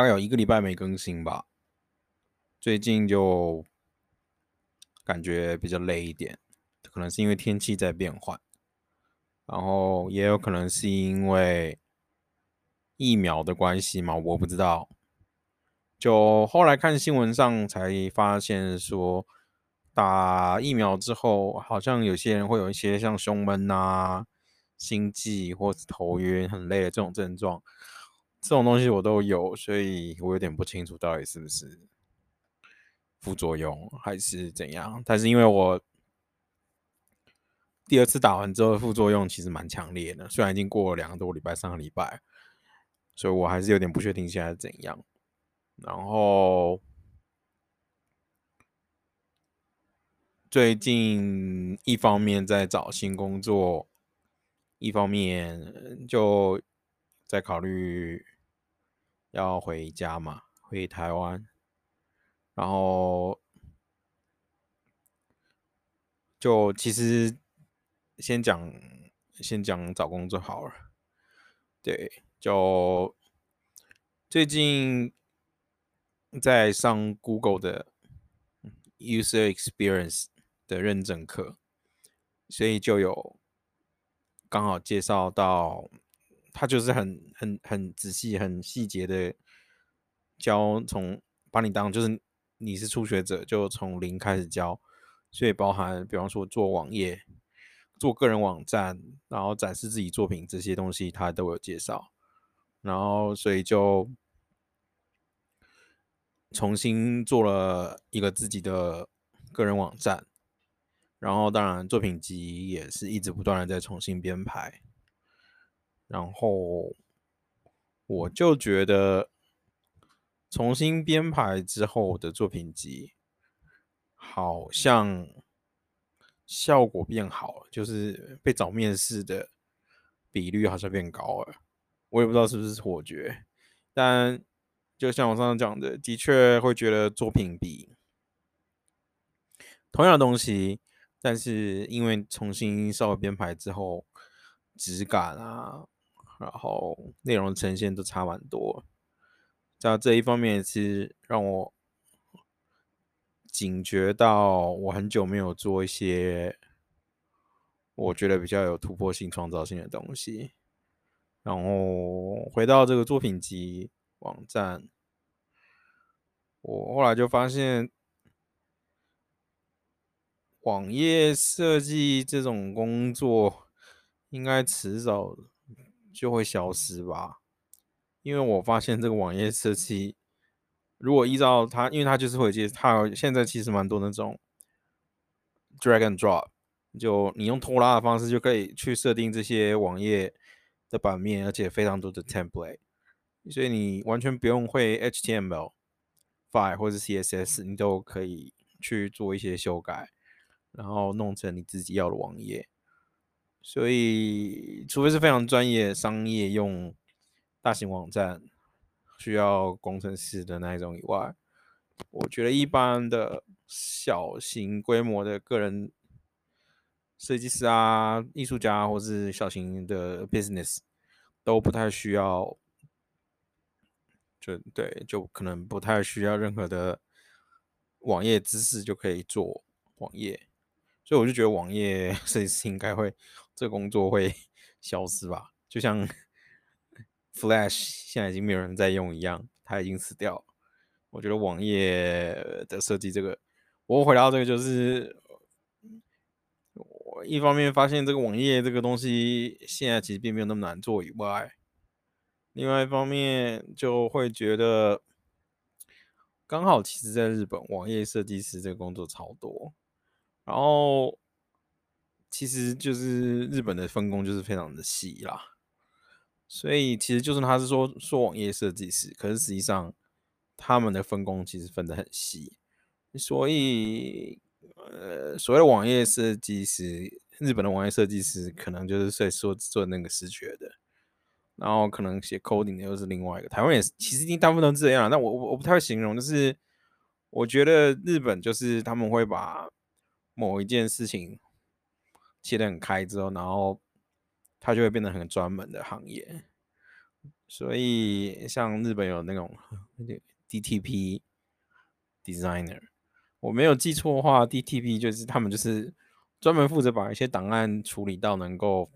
大概有一个礼拜没更新吧。最近就感觉比较累一点，可能是因为天气在变换，然后也有可能是因为疫苗的关系嘛，我不知道。就后来看新闻上才发现说，打疫苗之后，好像有些人会有一些像胸闷啊。心悸或是头晕、很累的这种症状，这种东西我都有，所以我有点不清楚到底是不是副作用还是怎样。但是因为我第二次打完之后副作用其实蛮强烈的，虽然已经过了两个多礼拜、三个礼拜，所以我还是有点不确定现在怎样。然后最近一方面在找新工作。一方面就在考虑要回家嘛，回台湾，然后就其实先讲先讲找工作好了，对，就最近在上 Google 的 User Experience 的认证课，所以就有。刚好介绍到，他就是很很很仔细、很细节的教，从把你当就是你是初学者，就从零开始教，所以包含比方说做网页、做个人网站，然后展示自己作品这些东西，他都有介绍。然后所以就重新做了一个自己的个人网站。然后，当然，作品集也是一直不断的在重新编排。然后，我就觉得重新编排之后的作品集，好像效果变好了，就是被找面试的比率好像变高了。我也不知道是不是错觉，但就像我上次讲的，的确会觉得作品比同样的东西。但是因为重新稍微编排之后，质感啊，然后内容呈现都差蛮多。在这一方面是让我警觉到，我很久没有做一些我觉得比较有突破性、创造性的东西。然后回到这个作品集网站，我后来就发现。网页设计这种工作，应该迟早就会消失吧？因为我发现这个网页设计，如果依照它，因为它就是会接，它现在其实蛮多那种 drag and drop，就你用拖拉的方式就可以去设定这些网页的版面，而且非常多的 template，所以你完全不用会 HTML、file 或者 CSS，你都可以去做一些修改。然后弄成你自己要的网页，所以除非是非常专业商业用大型网站需要工程师的那一种以外，我觉得一般的小型规模的个人设计师啊、艺术家或是小型的 business 都不太需要，就对，就可能不太需要任何的网页知识就可以做网页。所以我就觉得网页 设计师应该会这工作会 消失吧，就像 Flash 现在已经没有人在用一样，它已经死掉了。我觉得网页的设计这个，我回到这个就是，我一方面发现这个网页这个东西现在其实并没有那么难做以外，另外一方面就会觉得，刚好其实在日本网页设计师这个工作超多。然后，其实就是日本的分工就是非常的细啦，所以其实就算他是说说网页设计师，可是实际上他们的分工其实分得很细，所以呃，所谓的网页设计师，日本的网页设计师可能就是在说做那个视觉的，然后可能写 coding 的又是另外一个，台湾也是，其实一定大部分都这样，但我我我不太会形容，就是我觉得日本就是他们会把某一件事情切得很开之后，然后它就会变得很专门的行业。所以像日本有那种 DTP designer，我没有记错的话，DTP 就是他们就是专门负责把一些档案处理到能够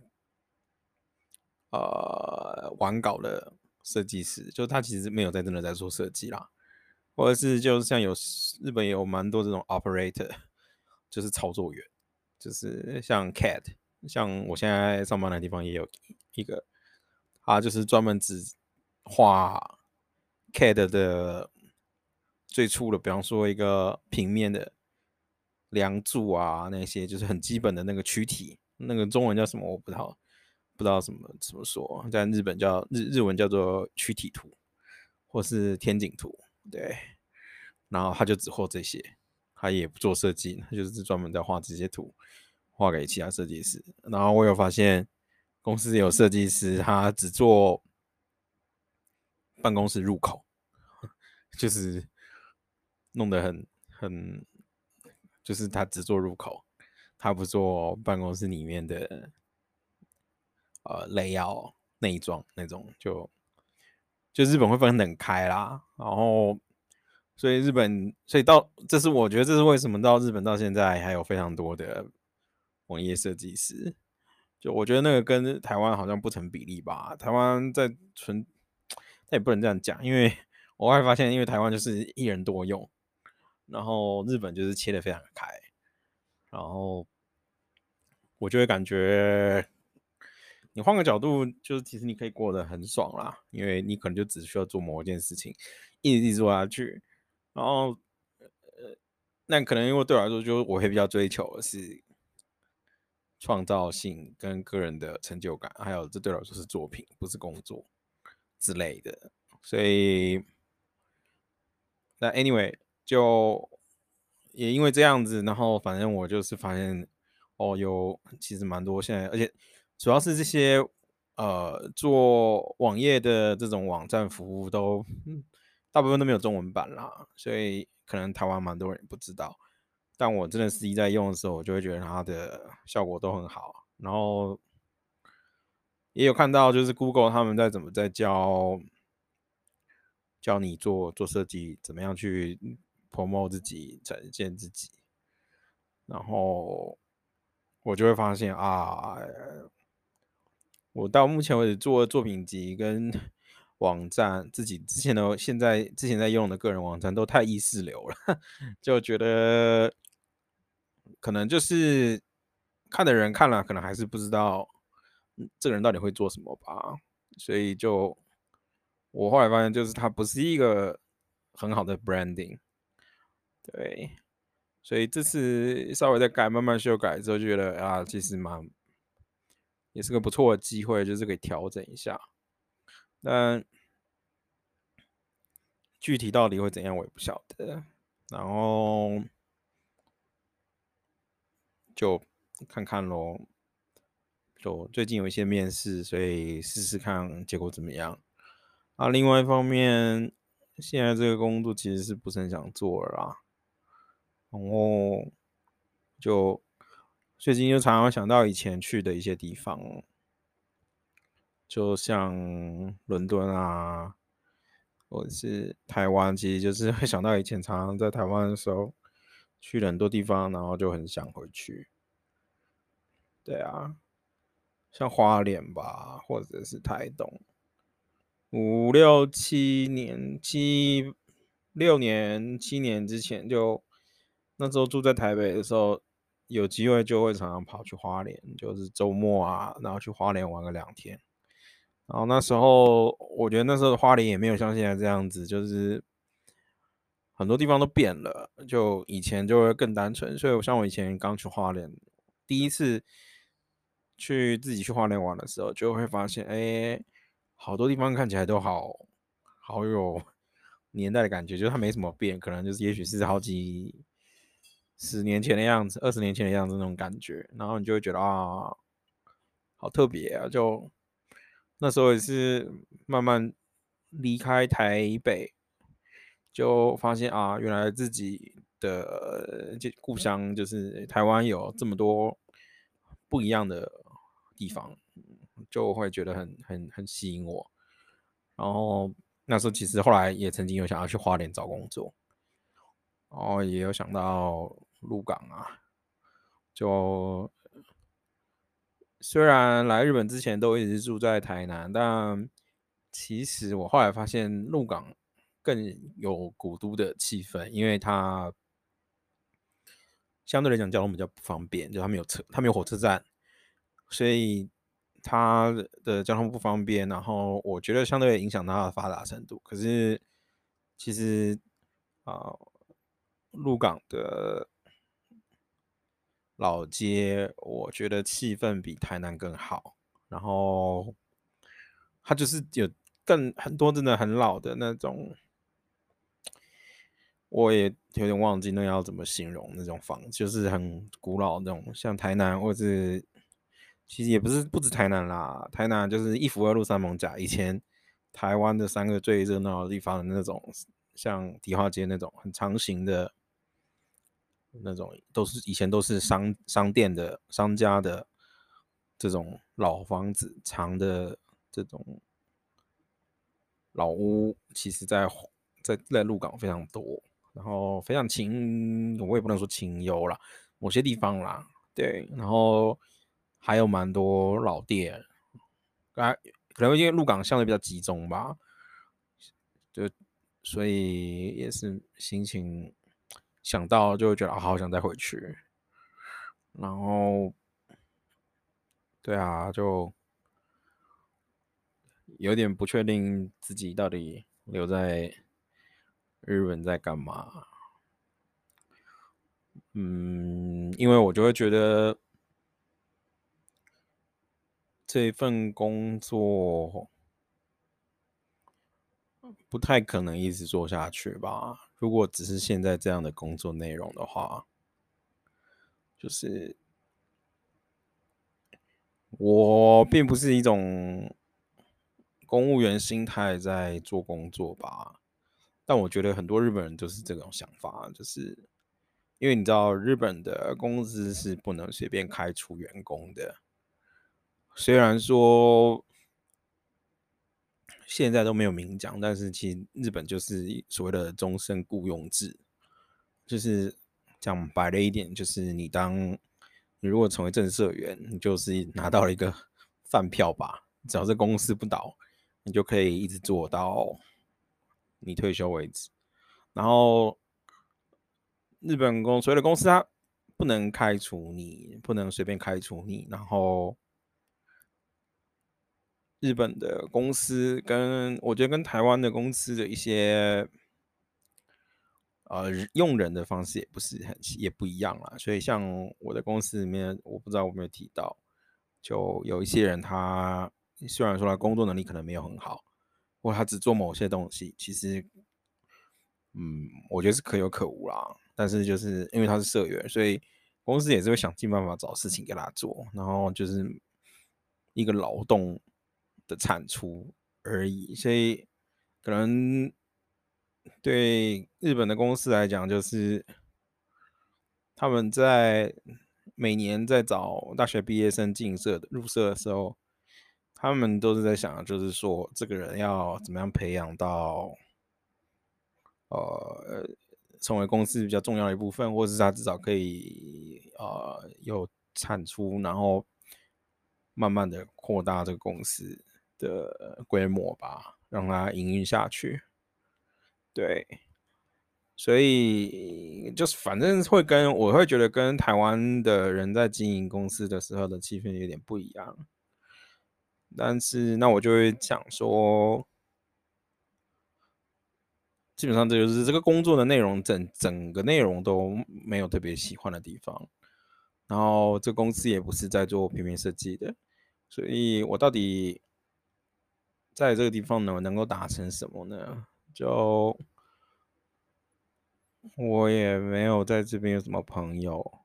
呃完稿的设计师，就他其实没有在真的在做设计啦，或者是就是像有日本有蛮多这种 operator，就是操作员，就是像 CAD，像我现在上班的地方也有一个。啊，就是专门只画 CAD 的最初的，比方说一个平面的梁柱啊，那些就是很基本的那个躯体，那个中文叫什么我不知道，不知道怎么怎么说，在日本叫日日文叫做躯体图，或是天井图，对。然后他就只画这些，他也不做设计，他就是专门在画这些图，画给其他设计师。然后我有发现。公司有设计师，他只做办公室入口，就是弄得很很，就是他只做入口，他不做办公室里面的呃内要内装那种，就就日本会分很开啦。然后，所以日本，所以到这是我觉得这是为什么到日本到现在还有非常多的网页设计师。就我觉得那个跟台湾好像不成比例吧。台湾在纯，但也不能这样讲，因为我会发现，因为台湾就是一人多用，然后日本就是切的非常开，然后我就会感觉，你换个角度，就是其实你可以过得很爽啦，因为你可能就只需要做某一件事情，一直一直做下去，然后呃，那可能因为对我来说，就是我会比较追求的是。创造性跟个人的成就感，还有这对我来说是作品，不是工作之类的。所以，那 anyway 就也因为这样子，然后反正我就是发现哦，有其实蛮多现在，而且主要是这些呃做网页的这种网站服务都大部分都没有中文版啦，所以可能台湾蛮多人不知道。但我真的实际在用的时候，我就会觉得它的效果都很好。然后也有看到，就是 Google 他们在怎么在教教你做做设计，怎么样去 promote 自己，展现自己。然后我就会发现啊，我到目前为止做的作品集跟网站，自己之前的、现在之前在用的个人网站都太意识流了，就觉得。可能就是看的人看了，可能还是不知道这个人到底会做什么吧。所以就我后来发现，就是它不是一个很好的 branding。对，所以这次稍微再改，慢慢修改之后，就觉得啊，其实蛮也是个不错的机会，就是可以调整一下。但具体到底会怎样，我也不晓得。然后。就看看喽，就最近有一些面试，所以试试看结果怎么样。啊，另外一方面，现在这个工作其实是不是很想做了。然后就最近就常常想到以前去的一些地方，就像伦敦啊，或者是台湾，其实就是会想到以前常常在台湾的时候。去了很多地方，然后就很想回去。对啊，像花莲吧，或者是台东，五六七年、七六年、七年之前就，就那时候住在台北的时候，有机会就会常常跑去花莲，就是周末啊，然后去花莲玩个两天。然后那时候，我觉得那时候的花莲也没有像现在这样子，就是。很多地方都变了，就以前就会更单纯，所以我像我以前刚去花莲，第一次去自己去花莲玩的时候，就会发现，哎，好多地方看起来都好好有年代的感觉，就是它没什么变，可能就是也许是好几十年前的样子，二十年前的样子那种感觉，然后你就会觉得啊，好特别啊，就那时候也是慢慢离开台北。就发现啊，原来自己的故乡就是台湾有这么多不一样的地方，就会觉得很很很吸引我。然后那时候其实后来也曾经有想要去花莲找工作，然后也有想到鹿港啊，就虽然来日本之前都一直住在台南，但其实我后来发现鹿港更有古都的气氛，因为它相对来讲交通比较不方便，就它没有车，它没有火车站，所以。它的交通不方便，然后我觉得相对影响到它的发达程度。可是其实啊，鹿港的老街，我觉得气氛比台南更好。然后它就是有更很多真的很老的那种，我也有点忘记那要怎么形容那种房，就是很古老那种，像台南或是。其实也不是不止台南啦，台南就是一府二路三艋舺，以前台湾的三个最热闹的地方的那种，像迪化街那种很长形的，那种都是以前都是商商店的商家的这种老房子，长的这种老屋，其实在在在鹿港非常多，然后非常清，我也不能说清幽啦，某些地方啦，对，然后。还有蛮多老店，啊，可能因为鹿港相对比较集中吧，就所以也是心情想到就会觉得好想再回去，然后对啊，就有点不确定自己到底留在日本在干嘛，嗯，因为我就会觉得。这份工作不太可能一直做下去吧？如果只是现在这样的工作内容的话，就是我并不是一种公务员心态在做工作吧。但我觉得很多日本人都是这种想法，就是因为你知道日本的公司是不能随便开除员工的。虽然说现在都没有明讲，但是其实日本就是所谓的终身雇佣制，就是讲白了一点，就是你当你如果成为正社员，你就是拿到了一个 饭票吧，只要这公司不倒，你就可以一直做到你退休为止。然后日本公所谓的公司，它不能开除你，不能随便开除你，然后。日本的公司跟我觉得跟台湾的公司的一些呃用人的方式也不是很也不一样啦，所以像我的公司里面，我不知道我有没有提到，就有一些人他虽然说他工作能力可能没有很好，或他只做某些东西，其实嗯，我觉得是可有可无啦。但是就是因为他是社员，所以公司也是会想尽办法找事情给他做，然后就是一个劳动。的产出而已，所以可能对日本的公司来讲，就是他们在每年在找大学毕业生进社的入社的时候，他们都是在想，就是说这个人要怎么样培养到呃成为公司比较重要的一部分，或者是他至少可以呃有产出，然后慢慢的扩大这个公司。的规模吧，让它营运下去。对，所以就是反正会跟我会觉得跟台湾的人在经营公司的时候的气氛有点不一样。但是那我就会讲说，基本上这就是这个工作的内容，整整个内容都没有特别喜欢的地方。然后这公司也不是在做平面设计的，所以我到底。在这个地方呢，能够达成什么呢？就我也没有在这边有什么朋友，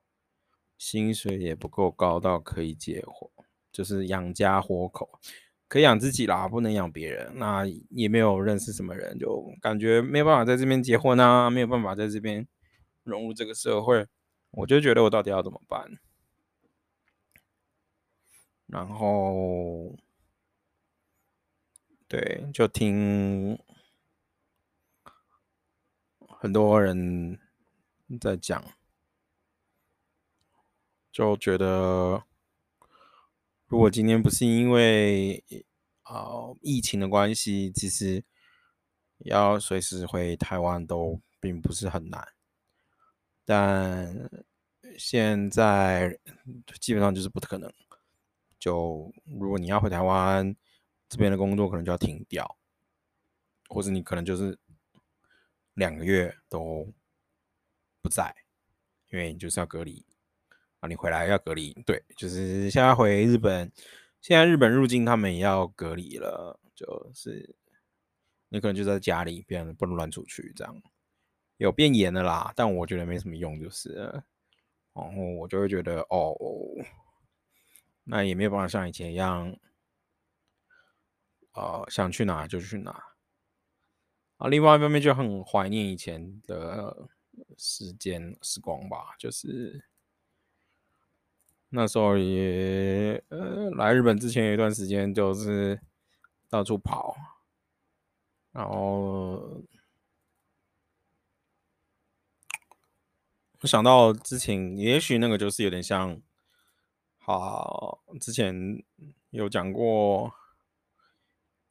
薪水也不够高到可以结婚，就是养家活口，可以养自己啦，不能养别人。那也没有认识什么人，就感觉没有办法在这边结婚啊，没有办法在这边融入这个社会，我就觉得我到底要怎么办？然后。对，就听很多人在讲，就觉得如果今天不是因为啊、呃、疫情的关系，其实要随时回台湾都并不是很难，但现在基本上就是不可能。就如果你要回台湾，这边的工作可能就要停掉，或者你可能就是两个月都不在，因为你就是要隔离啊，你回来要隔离。对，就是现在回日本，现在日本入境他们也要隔离了，就是你可能就在家里，变不能乱出去，这样有变严了啦，但我觉得没什么用，就是，然后我就会觉得哦。那也没有办法像以前一样，呃，想去哪就去哪啊。另外一方面就很怀念以前的时间时光吧，就是那时候也呃来日本之前有一段时间就是到处跑，然后我想到之前也许那个就是有点像。好，之前有讲过《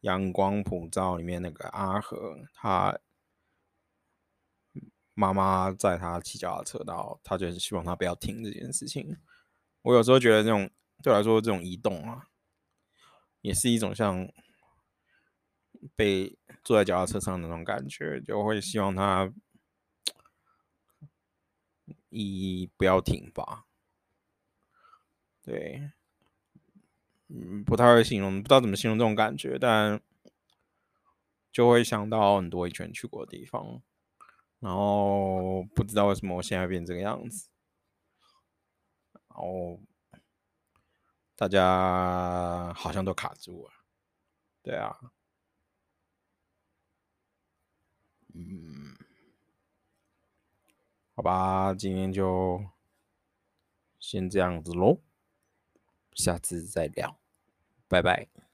阳光普照》里面那个阿和，他妈妈载他骑脚踏车，然后他就是希望他不要停这件事情。我有时候觉得这种对我来说，这种移动啊，也是一种像被坐在脚踏车上那种感觉，就会希望他一不要停吧。对，嗯，不太会形容，不知道怎么形容这种感觉，但就会想到很多以前去过的地方，然后不知道为什么我现在变这个样子，然后大家好像都卡住了，对啊，嗯，好吧，今天就先这样子喽。下次再聊，拜拜。